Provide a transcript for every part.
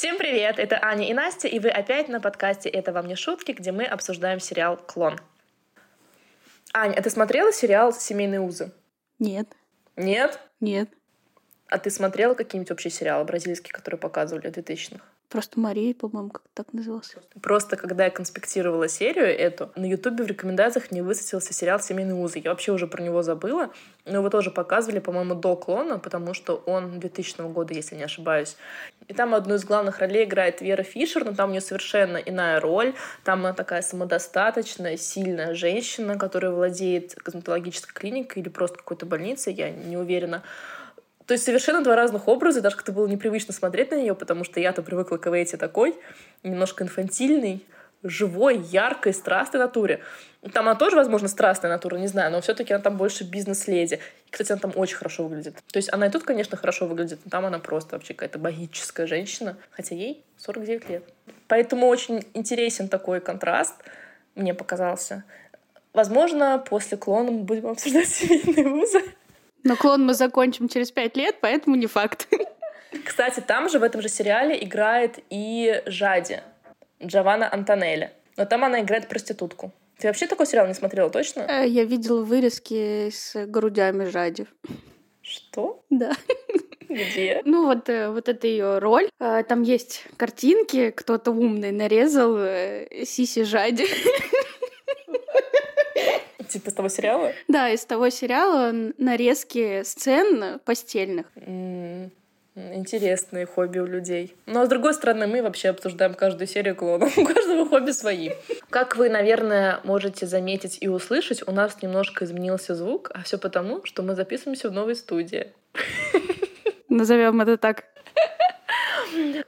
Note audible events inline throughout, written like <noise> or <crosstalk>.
Всем привет! Это Аня и Настя, и вы опять на подкасте «Это вам не шутки», где мы обсуждаем сериал «Клон». Аня, а ты смотрела сериал «Семейные узы»? Нет. Нет? Нет. А ты смотрела какие-нибудь вообще сериалы бразильские, которые показывали в 2000-х? Просто Мария, по-моему, как так назывался. Просто когда я конспектировала серию эту, на Ютубе в рекомендациях мне высветился сериал «Семейные узы». Я вообще уже про него забыла, но его тоже показывали, по-моему, до клона, потому что он 2000 года, если не ошибаюсь. И там одну из главных ролей играет Вера Фишер, но там у нее совершенно иная роль. Там она такая самодостаточная, сильная женщина, которая владеет косметологической клиникой или просто какой-то больницей, я не уверена. То есть совершенно два разных образа, даже как-то было непривычно смотреть на нее, потому что я-то привыкла к Эвейте такой, немножко инфантильный, живой, яркой, страстной натуре. Там она тоже, возможно, страстная натура, не знаю, но все-таки она там больше бизнес-леди. И, кстати, она там очень хорошо выглядит. То есть она и тут, конечно, хорошо выглядит, но там она просто вообще какая-то магическая женщина, хотя ей 49 лет. Поэтому очень интересен такой контраст, мне показался. Возможно, после клона мы будем обсуждать <laughs> семейные вузы. Но клон мы закончим через пять лет, поэтому не факт. Кстати, там же, в этом же сериале, играет и Жади, Джованна Антонелли. Но там она играет проститутку. Ты вообще такой сериал не смотрела, точно? Э, я видела вырезки с грудями Жади. Что? Да. Где? Ну вот, э, вот это ее роль. Э, там есть картинки, кто-то умный нарезал Сиси Жади. Типа с того сериала? Да, из того сериала нарезки сцен постельных. Интересные хобби у людей. Но, с другой стороны, мы вообще обсуждаем каждую серию клонов. <laughs> У каждого хобби свои. Как вы, наверное, можете заметить и услышать, у нас немножко изменился звук, а все потому, что мы записываемся в новой студии. Назовем это так.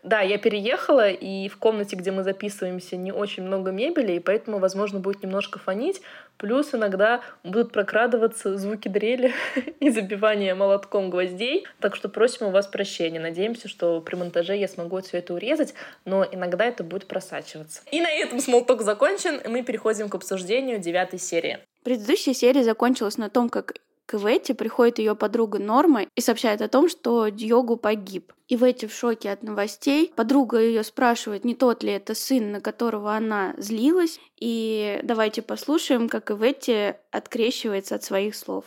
Да, я переехала, и в комнате, где мы записываемся, не очень много мебели, и поэтому, возможно, будет немножко фонить. Плюс иногда будут прокрадываться звуки дрели <laughs> и забивания молотком гвоздей. Так что просим у вас прощения. Надеемся, что при монтаже я смогу все это урезать, но иногда это будет просачиваться. И на этом смолток закончен, и мы переходим к обсуждению девятой серии. Предыдущая серия закончилась на том, как к Ветти приходит ее подруга Норма и сообщает о том, что Диогу погиб. И Ветти в шоке от новостей. Подруга ее спрашивает, не тот ли это сын, на которого она злилась. И давайте послушаем, как Ветти открещивается от своих слов.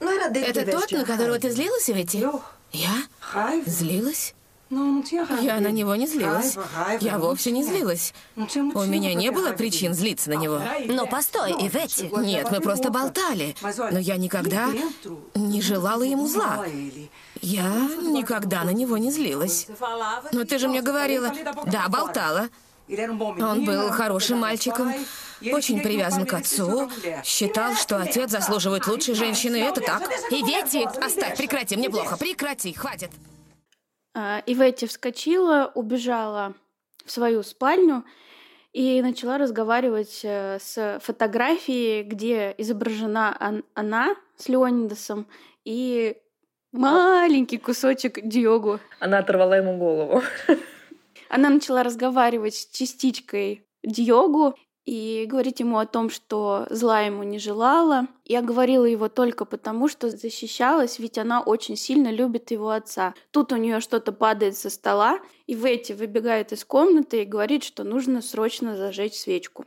Это тот, на которого ты злилась, Ветти? Я? Злилась? Я на него не злилась. Я вовсе не злилась. У меня не было причин злиться на него. Но постой, Иветти. Нет, мы просто болтали. Но я никогда не желала ему зла. Я никогда на него не злилась. Но ты же мне говорила... Да, болтала. Он был хорошим мальчиком, очень привязан к отцу, считал, что отец заслуживает лучшей женщины, это так. И Ветти, оставь, прекрати, мне плохо, прекрати, хватит. А, Иветти вскочила, убежала в свою спальню и начала разговаривать э, с фотографией, где изображена она с Леонидасом и маленький кусочек Диогу. Она оторвала ему голову. <laughs> Она начала разговаривать с частичкой Диогу и говорить ему о том, что зла ему не желала. Я говорила его только потому, что защищалась, ведь она очень сильно любит его отца. Тут у нее что-то падает со стола, и Ветти выбегает из комнаты и говорит, что нужно срочно зажечь свечку.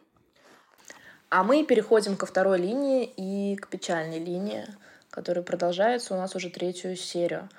А мы переходим ко второй линии и к печальной линии, которая продолжается у нас уже третью серию.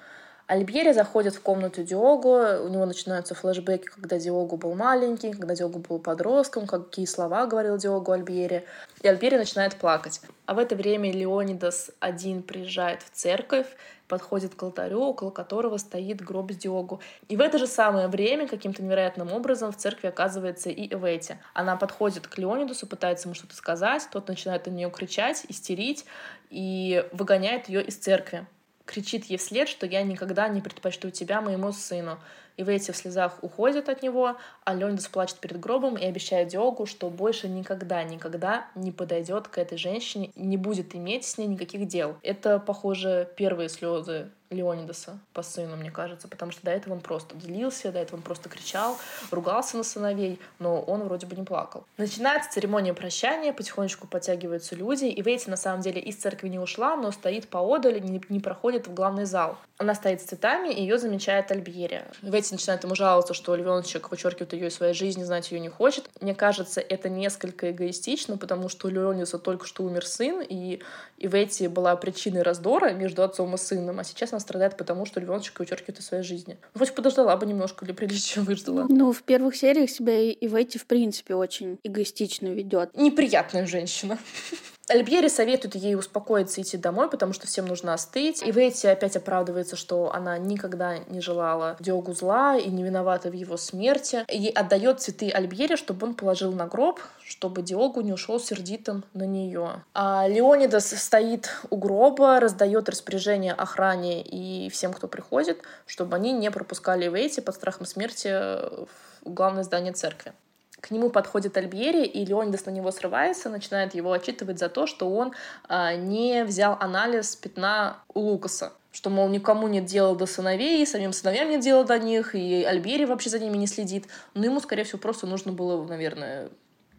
Альбьери заходит в комнату Диогу, у него начинаются флешбеки, когда Диогу был маленький, когда Диогу был подростком, какие слова говорил Диогу Альбьери. И Альбьери начинает плакать. А в это время Леонидас один приезжает в церковь, подходит к алтарю, около которого стоит гроб с Диогу. И в это же самое время каким-то невероятным образом в церкви оказывается и Эвети. Она подходит к Леонидусу, пытается ему что-то сказать, тот начинает на нее кричать, истерить и выгоняет ее из церкви кричит ей вслед, что я никогда не предпочту тебя моему сыну. И в этих слезах уходит от него, а Леонидас плачет перед гробом и обещает Диогу, что больше никогда, никогда не подойдет к этой женщине, не будет иметь с ней никаких дел. Это, похоже, первые слезы Леонидаса по сыну, мне кажется, потому что до этого он просто злился, до этого он просто кричал, ругался на сыновей, но он вроде бы не плакал. Начинается церемония прощания, потихонечку подтягиваются люди, и Вейти на самом деле из церкви не ушла, но стоит поодаль, не, не проходит в главный зал. Она стоит с цветами, и ее замечает Альбьери. Вейти начинает ему жаловаться, что львеночек вычеркивает ее из своей жизни, знать ее не хочет. Мне кажется, это несколько эгоистично, потому что у Леониса только что умер сын, и Ивейти была причиной раздора между отцом и сыном, а сейчас она страдает потому, что львеночек вычеркивает из своей жизни. Ну, хоть подождала бы немножко, для приличия <laughs> выждала. Ну, в первых сериях себя Ивейти, в принципе, очень эгоистично ведет. Неприятная женщина. <laughs> Альбьери советует ей успокоиться и идти домой, потому что всем нужно остыть. И Ветти опять оправдывается, что она никогда не желала Диогу зла и не виновата в его смерти. И отдает цветы Альбьери, чтобы он положил на гроб, чтобы Диогу не ушел сердитым на нее. А Леонидас стоит у гроба, раздает распоряжение охране и всем, кто приходит, чтобы они не пропускали Ветти под страхом смерти в главное здание церкви. К нему подходит Альбьери, и Леонидас на него срывается, начинает его отчитывать за то, что он а, не взял анализ пятна у Лукаса что, мол, никому нет дела до сыновей, самим сыновьям нет дела до них, и Альбери вообще за ними не следит. Но ему, скорее всего, просто нужно было, наверное,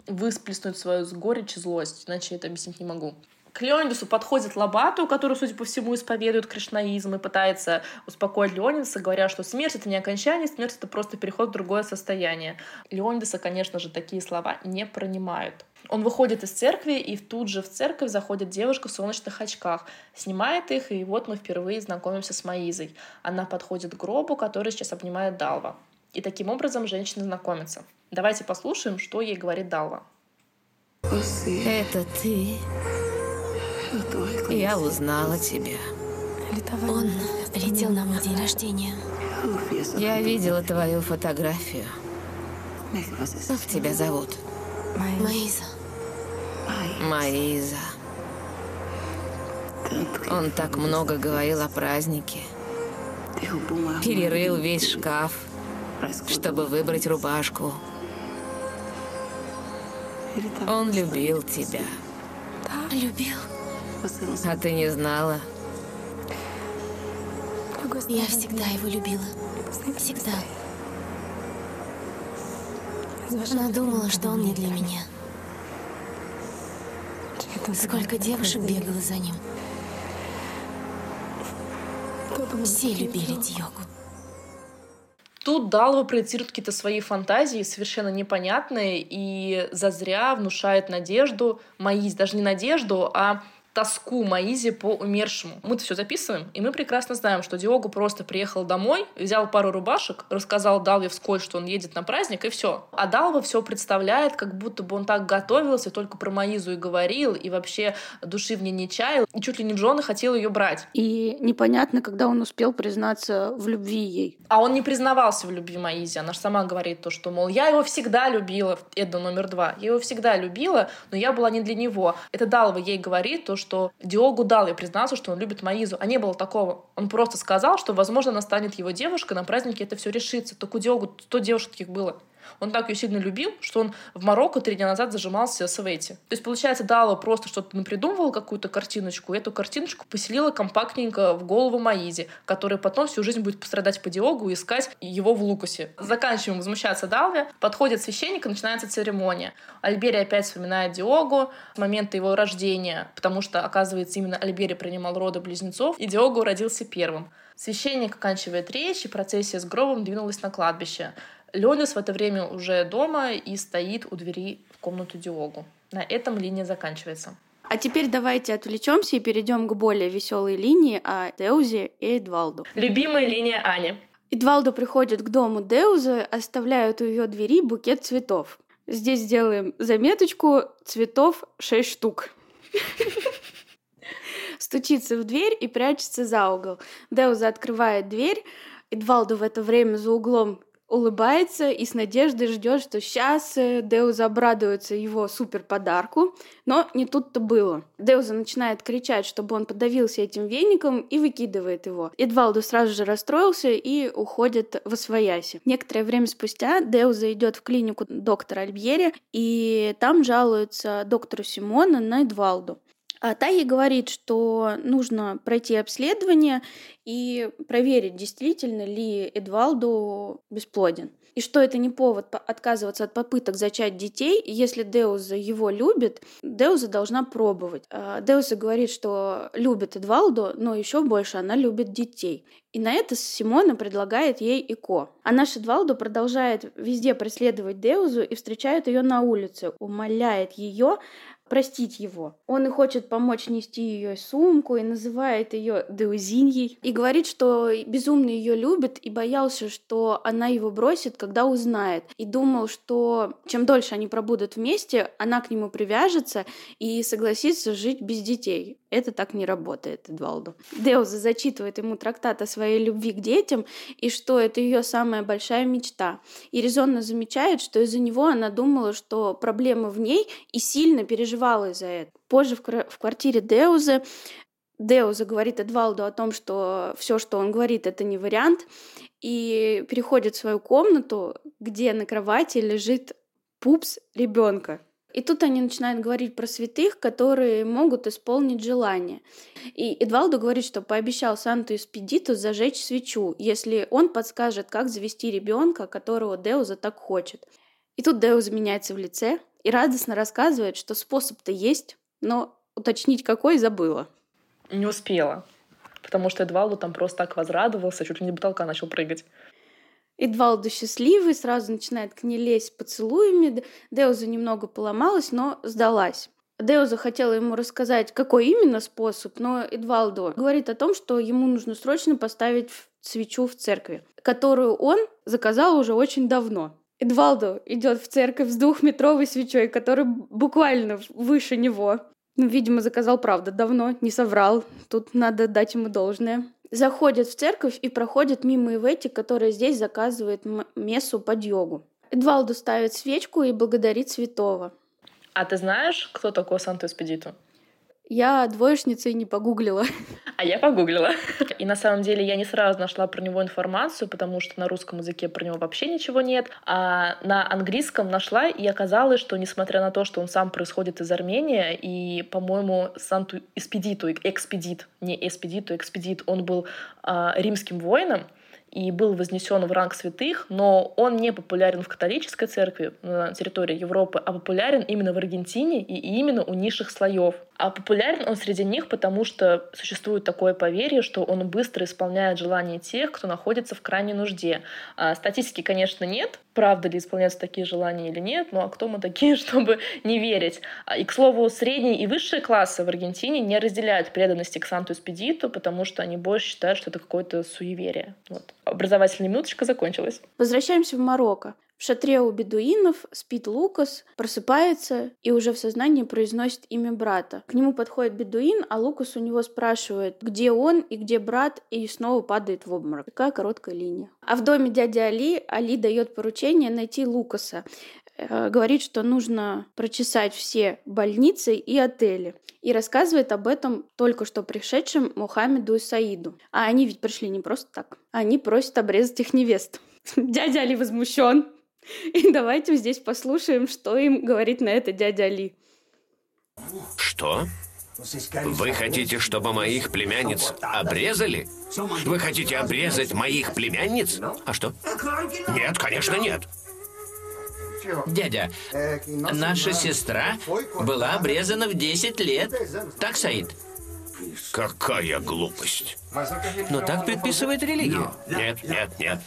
высплеснуть свою горечь и злость, иначе это объяснить не могу. К Леонидусу подходит Лабату, который, судя по всему, исповедует кришнаизм и пытается успокоить Леонидуса, говоря, что смерть — это не окончание, смерть — это просто переход в другое состояние. Леонидуса, конечно же, такие слова не пронимают. Он выходит из церкви, и тут же в церковь заходит девушка в солнечных очках, снимает их, и вот мы впервые знакомимся с Маизой. Она подходит к гробу, который сейчас обнимает Далва. И таким образом женщина знакомится. Давайте послушаем, что ей говорит Далва. Это ты я узнала тебя. Он летел на мой день рождения. Я видела твою фотографию. Как тебя зовут? Маиза. Маиза. Он так много говорил о празднике. Перерыл весь шкаф, чтобы выбрать рубашку. Он любил тебя. Любил. А ты не знала? Я всегда его любила. Всегда. Она думала, что он не для меня. Сколько девушек бегало за ним. Все любили Диогу. Тут Далва проецирует какие-то свои фантазии, совершенно непонятные, и зазря внушает надежду, Маиз, даже не надежду, а тоску Маизи по умершему. Мы-то все записываем, и мы прекрасно знаем, что Диогу просто приехал домой, взял пару рубашек, рассказал Далве вскользь, что он едет на праздник, и все. А Далва все представляет, как будто бы он так готовился, только про Маизу и говорил, и вообще души в ней не чаял, и чуть ли не в жены хотел ее брать. И непонятно, когда он успел признаться в любви ей. А он не признавался в любви Маизи. Она же сама говорит то, что, мол, я его всегда любила, это номер два. Я его всегда любила, но я была не для него. Это Далва ей говорит то, что Диогу дал и признался, что он любит Маизу, а не было такого. Он просто сказал, что, возможно, она станет его девушкой, на празднике это все решится. Только у Диогу 100 девушек таких было. Он так ее сильно любил, что он в Марокко три дня назад зажимался с Эвети. То есть, получается, Дала просто что-то напридумывала, какую-то картиночку, и эту картиночку поселила компактненько в голову Маизи, которая потом всю жизнь будет пострадать по Диогу и искать его в Лукасе. Заканчиваем возмущаться Далве. Подходит священник, и начинается церемония. Альбери опять вспоминает Диогу с момента его рождения, потому что, оказывается, именно Альбери принимал роды близнецов, и Диогу родился первым. Священник оканчивает речь, и процессия с гробом двинулась на кладбище. Лёнис в это время уже дома и стоит у двери в комнату Диогу. На этом линия заканчивается. А теперь давайте отвлечемся и перейдем к более веселой линии о Деузе и Эдвалду. Любимая линия Ани. Эдвалду приходит к дому Деузы, оставляют у ее двери букет цветов. Здесь сделаем заметочку цветов 6 штук. <laughs> Стучится в дверь и прячется за угол. Деуза открывает дверь. Эдвалду в это время за углом улыбается и с надеждой ждет, что сейчас э, Деуза обрадуется его супер подарку, но не тут-то было. Деуза начинает кричать, чтобы он подавился этим веником и выкидывает его. Эдвалду сразу же расстроился и уходит в освояси. Некоторое время спустя Деуза идет в клинику доктора Альбьери и там жалуется доктору Симона на Эдвалду. А та ей говорит, что нужно пройти обследование и проверить, действительно ли Эдвалду бесплоден. И что это не повод отказываться от попыток зачать детей. Если Деуза его любит, Деуза должна пробовать. А Деуза говорит, что любит Эдвалду, но еще больше она любит детей. И на это Симона предлагает ей Ико. А наш Эдвалдо продолжает везде преследовать Деузу и встречает ее на улице, умоляет ее простить его. Он и хочет помочь нести ее сумку и называет ее Деузиньей. И говорит, что безумно ее любит и боялся, что она его бросит, когда узнает. И думал, что чем дольше они пробудут вместе, она к нему привяжется и согласится жить без детей. Это так не работает, Эдвалду. Деуза зачитывает ему трактат о своей любви к детям и что это ее самая большая мечта. И резонно замечает, что из-за него она думала, что проблема в ней и сильно переживала из-за этого. Позже в, в квартире Деузы Деуза говорит Эдвалду о том, что все, что он говорит, это не вариант, и переходит в свою комнату, где на кровати лежит пупс ребенка. И тут они начинают говорить про святых, которые могут исполнить желание. И Эдвалдо говорит, что пообещал Санту Эспедиту зажечь свечу, если он подскажет, как завести ребенка, которого Деуза так хочет. И тут Деуза меняется в лице и радостно рассказывает, что способ-то есть, но уточнить какой забыла. Не успела, потому что Эдвалдо там просто так возрадовался, чуть ли не потолка начал прыгать. Эдвалду счастливый, сразу начинает к ней лезть поцелуями. Деуза немного поломалась, но сдалась. Деуза хотела ему рассказать, какой именно способ, но Эдвалдо говорит о том, что ему нужно срочно поставить свечу в церкви, которую он заказал уже очень давно. Эдвалдо идет в церковь с двухметровой свечой, которая буквально выше него. Ну, видимо, заказал, правда, давно, не соврал. Тут надо дать ему должное заходит в церковь и проходит мимо Ивети, которая здесь заказывает мессу под йогу. Эдвалду ставит свечку и благодарит святого. А ты знаешь, кто такой Санто Эспедиту? Я двоечница не погуглила. <laughs> А я погуглила. И на самом деле я не сразу нашла про него информацию, потому что на русском языке про него вообще ничего нет. А на английском нашла, и оказалось, что несмотря на то, что он сам происходит из Армении, и, по-моему, Санту Эспедиту, Экспедит, не Эспедиту, Экспедит, он был а, римским воином, и был вознесен в ранг святых, но он не популярен в католической церкви на территории Европы, а популярен именно в Аргентине и именно у низших слоев. А популярен он среди них, потому что существует такое поверье, что он быстро исполняет желания тех, кто находится в крайней нужде. А статистики, конечно, нет, правда ли исполняются такие желания или нет, ну а кто мы такие, <laughs> чтобы не верить? А, и, к слову, средние и высшие классы в Аргентине не разделяют преданности к Санту Эспедиту, потому что они больше считают, что это какое-то суеверие. Вот. Образовательная минуточка закончилась. Возвращаемся в Марокко. В шатре у бедуинов спит Лукас, просыпается и уже в сознании произносит имя брата. К нему подходит бедуин, а Лукас у него спрашивает, где он и где брат, и снова падает в обморок. Такая короткая линия. А в доме дяди Али Али дает поручение найти Лукаса. Э, говорит, что нужно прочесать все больницы и отели. И рассказывает об этом только что пришедшим Мухаммеду и Саиду. А они ведь пришли не просто так. Они просят обрезать их невест. <laughs> Дядя Али возмущен. <laughs> И давайте здесь послушаем, что им говорит на это дядя Али. Что? Вы хотите, чтобы моих племянниц обрезали? Вы хотите обрезать моих племянниц? А что? Нет, конечно, нет. Дядя, наша сестра была обрезана в 10 лет. Так, Саид? Какая глупость. Но так предписывает религия. Нет, нет, нет.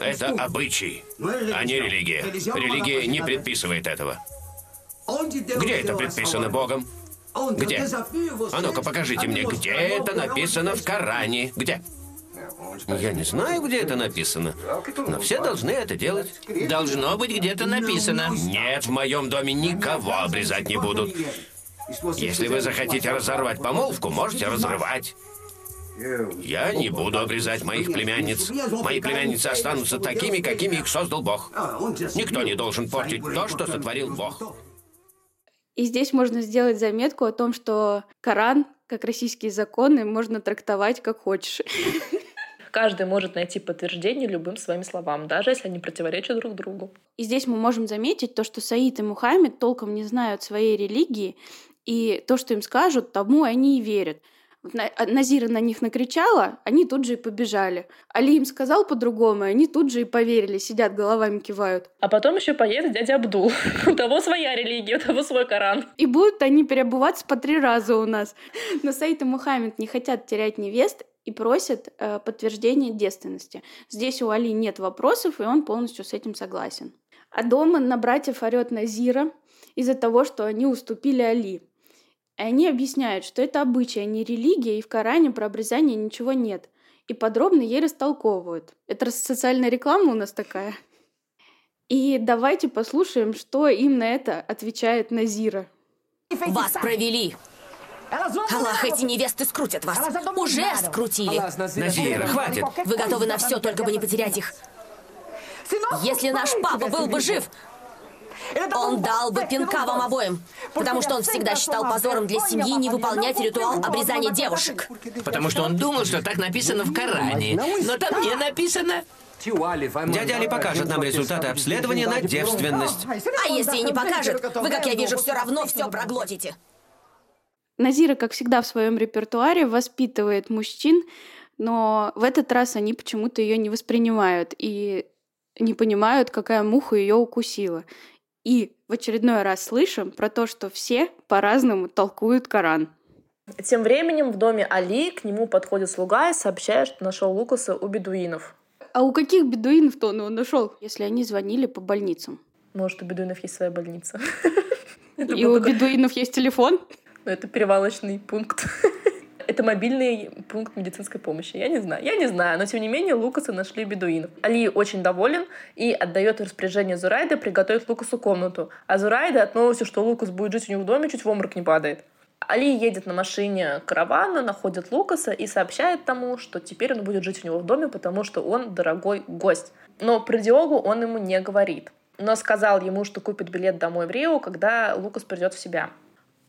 Это обычай, а не религия. Религия не предписывает этого. Где это предписано Богом? Где? А ну-ка покажите мне, где это написано в Коране? Где? Я не знаю, где это написано, но все должны это делать. Должно быть где-то написано. Нет, в моем доме никого обрезать не будут. Если вы захотите разорвать помолвку, можете разрывать. Я не буду обрезать моих племянниц. Мои племянницы останутся такими, какими их создал Бог. Никто не должен портить то, что сотворил Бог. И здесь можно сделать заметку о том, что Коран, как российские законы, можно трактовать как хочешь. Каждый может найти подтверждение любым своим словам, даже если они противоречат друг другу. И здесь мы можем заметить то, что Саид и Мухаммед толком не знают своей религии, и то, что им скажут, тому они и верят. А, Назира на них накричала, они тут же и побежали. Али им сказал по-другому, они тут же и поверили, сидят, головами кивают. А потом еще поедет дядя Абдул. <laughs> У того своя религия, у того свой Коран. И будут они переобуваться по три раза у нас. Но Саид и Мухаммед не хотят терять невест, и просят э, подтверждения девственности. Здесь у Али нет вопросов, и он полностью с этим согласен. А дома на братьев орет Назира из-за того, что они уступили Али. И они объясняют, что это обычай, а не религия, и в Коране про обрезание ничего нет. И подробно ей растолковывают. Это социальная реклама у нас такая. И давайте послушаем, что им на это отвечает Назира. Вас провели. Аллах, эти невесты скрутят вас. Уже скрутили. Назира, хватит. Вы готовы на все, только бы не потерять их. Если наш папа был бы жив, он дал бы пинка вам обоим, потому что он всегда считал позором для семьи не выполнять ритуал обрезания девушек. Потому что он думал, что так написано в Коране. Но там не написано. Дядя Али покажет нам результаты обследования на девственность. А если и не покажет, вы, как я вижу, все равно все проглотите. Назира, как всегда, в своем репертуаре воспитывает мужчин, но в этот раз они почему-то ее не воспринимают и не понимают, какая муха ее укусила. И в очередной раз слышим про то, что все по-разному толкуют Коран. Тем временем в доме Али к нему подходит слуга и сообщает, что нашел Лукаса у бедуинов. А у каких бедуинов-то он его нашел, если они звонили по больницам? Может, у бедуинов есть своя больница. <laughs> И у бедуинов есть телефон? Ну, это перевалочный пункт. <laughs> Это мобильный пункт медицинской помощи. Я не знаю. Я не знаю. Но, тем не менее, Лукаса нашли бедуинов. Али очень доволен и отдает распоряжение Зурайда приготовить Лукасу комнату. А Зурайда от новости, что Лукас будет жить у него в доме, чуть в обморок не падает. Али едет на машине к каравану, находит Лукаса и сообщает тому, что теперь он будет жить у него в доме, потому что он дорогой гость. Но про Диогу он ему не говорит. Но сказал ему, что купит билет домой в Рио, когда Лукас придет в себя.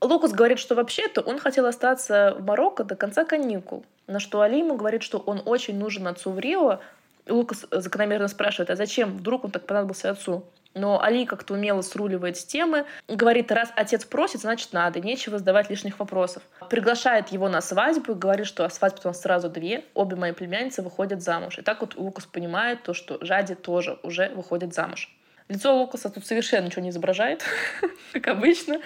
Лукас говорит, что вообще-то он хотел остаться в Марокко до конца каникул, на что Али ему говорит, что он очень нужен отцу в Рио. И Лукас закономерно спрашивает, а зачем? Вдруг он так понадобился отцу? Но Али как-то умело сруливает с темы, говорит, раз отец просит, значит надо, нечего задавать лишних вопросов. Приглашает его на свадьбу и говорит, что свадьбы у нас сразу две, обе мои племянницы выходят замуж. И так вот Лукас понимает то, что Жади тоже уже выходит замуж. Лицо Лукаса тут совершенно ничего не изображает, <laughs> как обычно.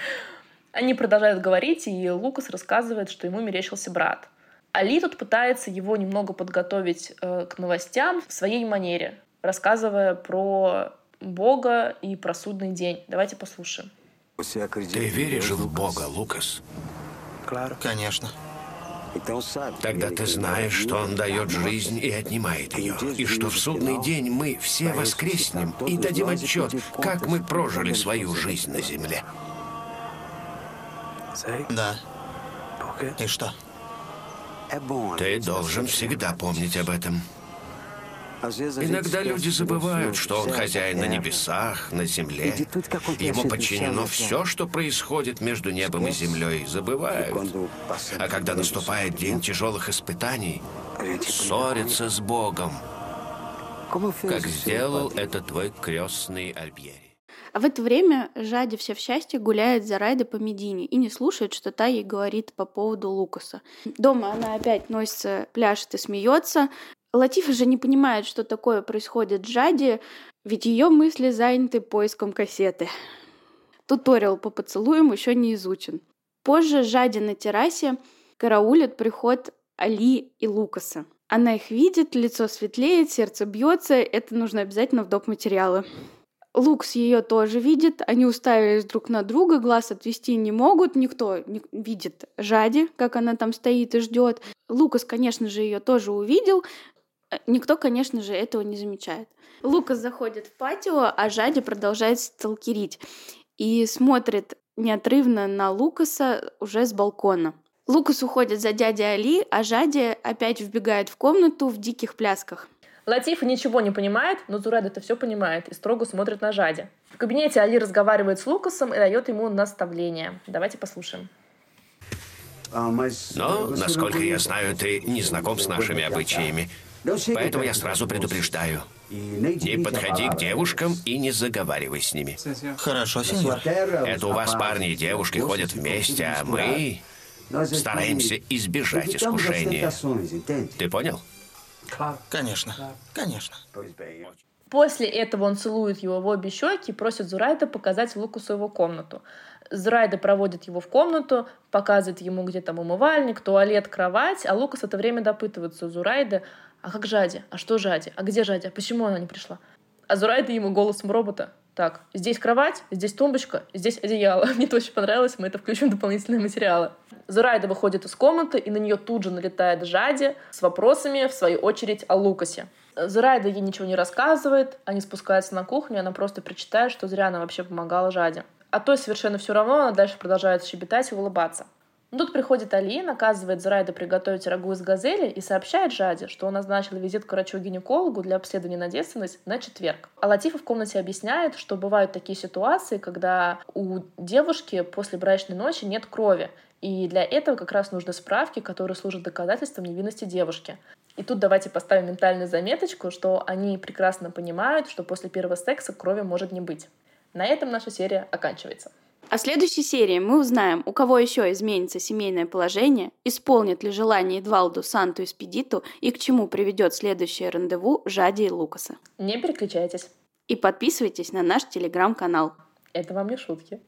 Они продолжают говорить, и Лукас рассказывает, что ему мерещился брат. Али тут пытается его немного подготовить э, к новостям в своей манере, рассказывая про Бога и про судный день. Давайте послушаем. Ты веришь в Бога, Лукас? Конечно. Тогда ты знаешь, что Он дает жизнь и отнимает ее, и что в судный день мы все воскреснем и дадим отчет, как мы прожили свою жизнь на земле. Да. И что? Ты должен всегда помнить об этом. Иногда люди забывают, что он хозяин на небесах, на земле. Ему подчинено все, что происходит между небом и землей. Забывают. А когда наступает день тяжелых испытаний, ссорятся с Богом, как сделал это твой крестный Альбьери. А в это время Жади вся в счастье гуляет за Райдой по Медине и не слушает, что та ей говорит по поводу Лукаса. Дома она опять носится, пляшет и смеется. Латифа же не понимает, что такое происходит Жади, ведь ее мысли заняты поиском кассеты. Туториал по поцелуям еще не изучен. Позже Жади на террасе караулит приход Али и Лукаса. Она их видит, лицо светлеет, сердце бьется. Это нужно обязательно в доп. материалы. Лукс ее тоже видит, они уставились друг на друга, глаз отвести не могут, никто не видит Жади, как она там стоит и ждет. Лукас, конечно же, ее тоже увидел, э, никто, конечно же, этого не замечает. Лукас заходит в патио, а Жади продолжает сталкерить и смотрит неотрывно на Лукаса уже с балкона. Лукас уходит за дядей Али, а Жади опять вбегает в комнату в диких плясках. Латиф ничего не понимает, но Зурайд это все понимает и строго смотрит на Жади. В кабинете Али разговаривает с Лукасом и дает ему наставление. Давайте послушаем. Но, насколько я знаю, ты не знаком с нашими обычаями. Поэтому я сразу предупреждаю. Не подходи к девушкам и не заговаривай с ними. Хорошо, сеньор. Это у вас парни и девушки ходят вместе, а мы стараемся избежать искушения. Ты понял? Конечно, конечно. После этого он целует его в обе щеки и просит Зурайда показать Лукасу его комнату. Зурайда проводит его в комнату, показывает ему, где там умывальник, туалет, кровать, а Лукас в это время допытывается у Зурайды, а как Жади? А что Жади? А где Жади? А почему она не пришла? А Зурайда ему голосом робота. Так, здесь кровать, здесь тумбочка, здесь одеяло. <laughs> Мне это очень понравилось, мы это включим в дополнительные материалы. Зурайда выходит из комнаты, и на нее тут же налетает Жади с вопросами, в свою очередь, о Лукасе. Зурайда ей ничего не рассказывает, они спускаются на кухню, и она просто прочитает, что зря она вообще помогала Жаде. А то совершенно все равно, она дальше продолжает щебетать и улыбаться. Но тут приходит Али, наказывает Зурайда приготовить рагу из газели и сообщает Жаде, что он назначил визит к врачу-гинекологу для обследования на девственность на четверг. А Латифа в комнате объясняет, что бывают такие ситуации, когда у девушки после брачной ночи нет крови, и для этого как раз нужны справки, которые служат доказательством невинности девушки. И тут давайте поставим ментальную заметочку, что они прекрасно понимают, что после первого секса крови может не быть. На этом наша серия оканчивается. А в следующей серии мы узнаем, у кого еще изменится семейное положение, исполнит ли желание Эдвалду Санту Эспедиту и к чему приведет следующее рандеву Жади и Лукаса. Не переключайтесь. И подписывайтесь на наш телеграм-канал. Это вам не шутки.